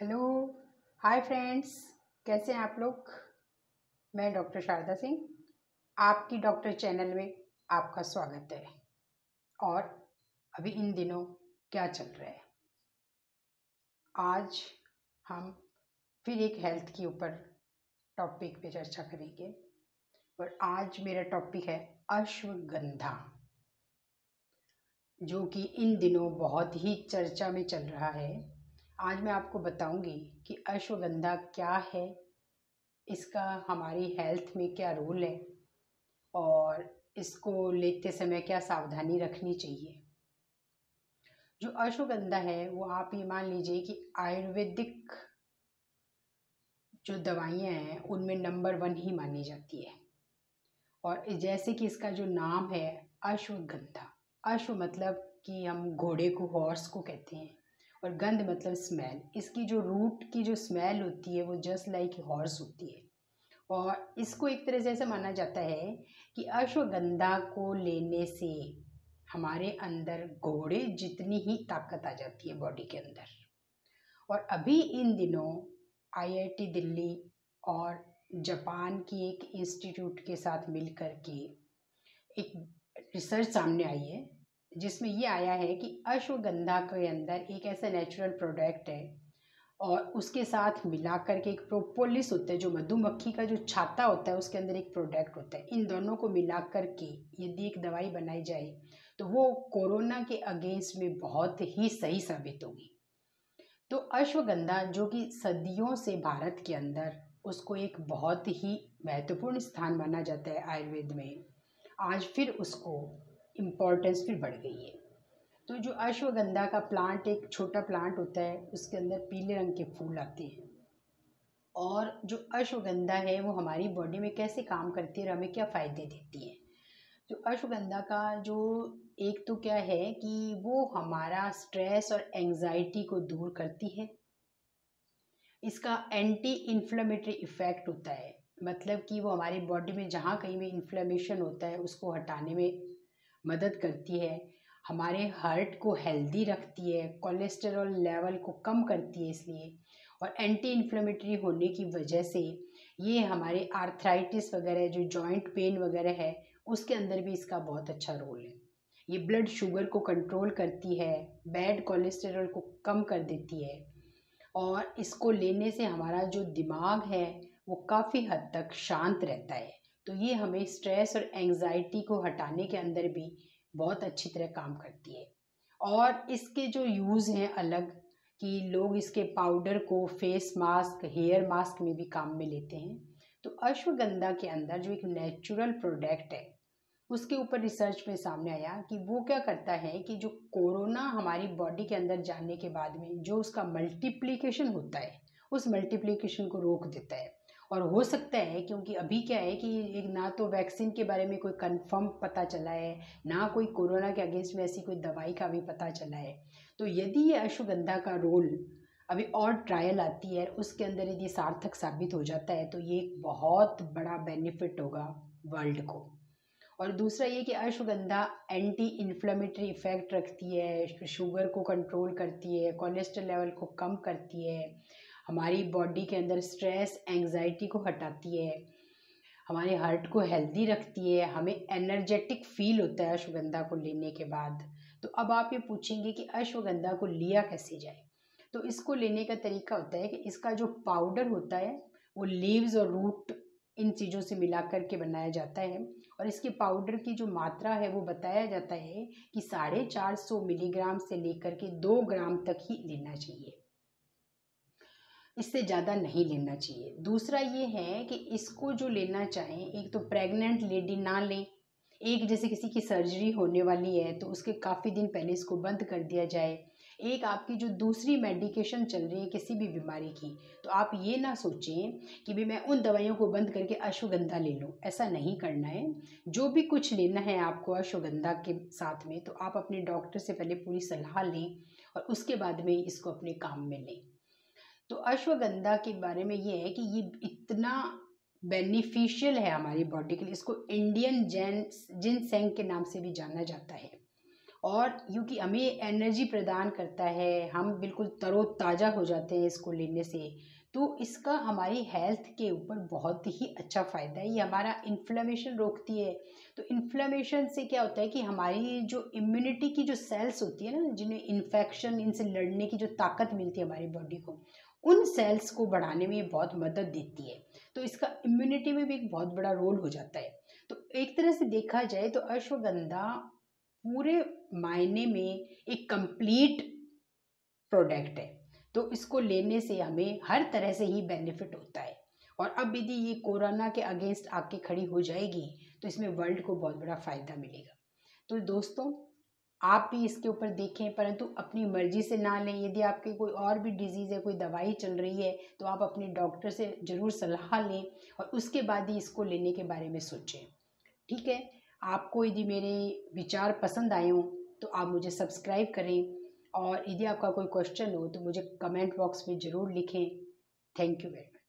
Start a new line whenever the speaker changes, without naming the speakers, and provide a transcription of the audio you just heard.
Hello. Hi friends, कैसे हैं आप लोग? मैं डॉक्टर शारदा सिंह, आपकी डॉक्टर चैनल में आपका स्वागत है। और अभी इन दिनों क्या चल रहा है? आज हम फिर एक हेल्थ के ऊपर टॉपिक पे चर्चा करेंगे। और आज मेरा टॉपिक है अश्वगंधा, जो कि इन दिनों बहुत ही चर्चा में चल रहा है। आज मैं आपको बताऊँगी कि अश्वगंधा क्या है, इसका हमारी हेल्थ में क्या रोल है और इसको लेते समय क्या सावधानी रखनी चाहिए। जो अश्वगंधा है, वो आप ये मान लीजिए कि आयुर्वेदिक जो दवाइयाँ हैं, उनमें नंबर वन ही मानी जाती है। और जैसे कि इसका जो नाम है, अश्वगंधा। अश्व मतलब कि हम घोड़े को हॉर्स को कहते हैं। और गंध मतलब स्मेल इसकी जो रूट की जो स्मेल होती है, वो जस्ट लाइक हॉर्स होती है. और इसको एक तरह से ऐसा माना जाता है कि अश्वगंधा को लेने से हमारे अंदर घोड़े जितनी ही ताकत आ जाती है बॉडी के अंदर. और अभी इन दिनों आईआईटी दिल्ली और जापान की एक इंस्टीट्यूट के साथ मिल कर के एक रिसर्च सामने आई है जिसमें ये आया है कि अश्वगंधा के अंदर एक ऐसा नेचुरल प्रोडक्ट है और उसके साथ मिला करके एक प्रोपोलिस होता है, जो मधुमक्खी का जो छाता होता है, उसके अंदर एक प्रोडक्ट होता है। इन दोनों को मिला करके यदि एक दवाई बनाई जाए तो वो कोरोना के अगेंस्ट में बहुत ही सही साबित होगी। तो अश्वगंधा, जो कि सदियों से भारत के अंदर, उसको एक बहुत ही महत्वपूर्ण स्थान माना जाता है आयुर्वेद में। आज फिर उसको इम्पोर्टेंस भी बढ़ गई है। तो जो अश्वगंधा का प्लांट एक छोटा प्लांट होता है, उसके अंदर पीले रंग के फूल आते हैं। और जो अश्वगंधा है, वो हमारी बॉडी में कैसे काम करती है और हमें क्या फ़ायदे देती है? तो अश्वगंधा का जो एक तो क्या है कि वो हमारा स्ट्रेस और एंजाइटी को दूर करती है। इसका एंटी इन्फ्लेमेटरी इफ़ेक्ट होता है। मतलब कि वो हमारी बॉडी में जहाँ कहीं भी इन्फ्लेमेशन होता है, उसको हटाने में मदद करती है। हमारे हार्ट को हेल्दी रखती है कोलेस्टेरॉल लेवल को कम करती है इसलिए। और एंटी इन्फ्लेमेटरी होने की वजह से ये हमारे आर्थराइटिस वगैरह, जो जॉइंट पेन वगैरह है, उसके अंदर भी इसका बहुत अच्छा रोल है। ये ब्लड शुगर को कंट्रोल करती है बैड कोलेस्टेरॉल को कम कर देती है। और इसको लेने से हमारा जो दिमाग है, वो काफ़ी हद तक शांत रहता है। तो ये हमें स्ट्रेस और एंजाइटी को हटाने के अंदर भी बहुत अच्छी तरह काम करती है। और इसके जो यूज़ हैं अलग, कि लोग इसके पाउडर को फेस मास्क हेयर मास्क में भी काम में लेते हैं। तो अश्वगंधा के अंदर जो एक नेचुरल प्रोडक्ट है, उसके ऊपर रिसर्च में सामने आया कि वो क्या करता है कि जो कोरोना हमारी बॉडी के अंदर जाने के बाद में जो उसका मल्टीप्लीकेशन होता है, उस मल्टीप्लीकेशन को रोक देता है। और हो सकता है क्योंकि अभी क्या है कि एक ना तो वैक्सीन के बारे में कोई कंफर्म पता चला है, ना कोई कोरोना के अगेंस्ट में ऐसी कोई दवाई का भी पता चला है। तो यदि ये अश्वगंधा का रोल अभी और ट्रायल आती है, उसके अंदर यदि सार्थक साबित हो जाता है तो ये एक बहुत बड़ा बेनिफिट होगा वर्ल्ड को। और दूसरा ये कि अश्वगंधा एंटी इन्फ्लेमेटरी इफ़ेक्ट रखती है शुगर को कंट्रोल करती है कोलेस्ट्रॉल लेवल को कम करती है हमारी बॉडी के अंदर स्ट्रेस एंजाइटी को हटाती है, हमारे हार्ट को हेल्दी रखती है, हमें एनर्जेटिक फील होता है अश्वगंधा को लेने के बाद। तो अब आप ये पूछेंगे कि अश्वगंधा को लिया कैसे जाए? तो इसको लेने का तरीका होता है कि इसका जो पाउडर होता है, वो लीव्स और रूट इन चीज़ों से मिला कर के बनाया जाता है और इसके पाउडर की जो मात्रा है, वो बताया जाता है कि साढ़े चार सौ मिलीग्राम से लेकर के दो ग्राम तक ही लेना चाहिए। इससे ज़्यादा नहीं लेना चाहिए। दूसरा ये है कि इसको जो लेना चाहें, एक तो प्रेग्नेंट लेडी ना लें। एक जैसे किसी की सर्जरी होने वाली है तो उसके काफ़ी दिन पहले इसको बंद कर दिया जाए। एक आपकी जो दूसरी मेडिकेशन चल रही है, किसी भी बीमारी की तो आप ये ना सोचें कि भाई मैं उन दवाइयों को बंद करके अश्वगंधा ले लूँ। ऐसा नहीं करना है। जो भी कुछ लेना है आपको अश्वगंधा के साथ में तो आप अपने डॉक्टर से पहले पूरी सलाह लें और उसके बाद में इसको अपने काम में लें। तो अश्वगंधा के बारे में ये है कि ये इतना बेनिफिशियल है हमारी बॉडी के लिए। इसको इंडियन जैन जिन सेंग के नाम से भी जाना जाता है। और क्योंकि हमें एनर्जी प्रदान करता है, हम बिल्कुल तरोताज़ा हो जाते हैं इसको लेने से तो इसका हमारी हेल्थ के ऊपर बहुत ही अच्छा फ़ायदा है। ये हमारा इन्फ्लेमेशन रोकती है। तो इन्फ्लेमेशन से क्या होता है कि हमारी जो इम्यूनिटी की जो सेल्स होती है ना, जिन्हें इन्फेक्शन इनसे लड़ने की जो ताकत मिलती है हमारी बॉडी को उन सेल्स को बढ़ाने में बहुत मदद देती है। तो इसका इम्यूनिटी में भी एक बहुत बड़ा रोल हो जाता है। तो एक तरह से देखा जाए तो अश्वगंधा पूरे मायने में एक कंप्लीट प्रोडक्ट है। तो इसको लेने से हमें हर तरह से ही बेनिफिट होता है। और अब यदि ये कोरोना के अगेंस्ट आके खड़ी हो जाएगी तो इसमें वर्ल्ड को बहुत बड़ा फ़ायदा मिलेगा। तो दोस्तों आप भी इसके ऊपर देखें, परंतु अपनी मर्ज़ी से ना लें। यदि आपके कोई और भी डिज़ीज़ है कोई दवाई चल रही है तो आप अपने डॉक्टर से ज़रूर सलाह लें और उसके बाद ही इसको लेने के बारे में सोचें। ठीक है? आपको यदि मेरे विचार पसंद आए हों तो आप मुझे सब्सक्राइब करें और यदि आपका कोई क्वेश्चन हो तो मुझे कमेंट बॉक्स में ज़रूर लिखें। Thank you very much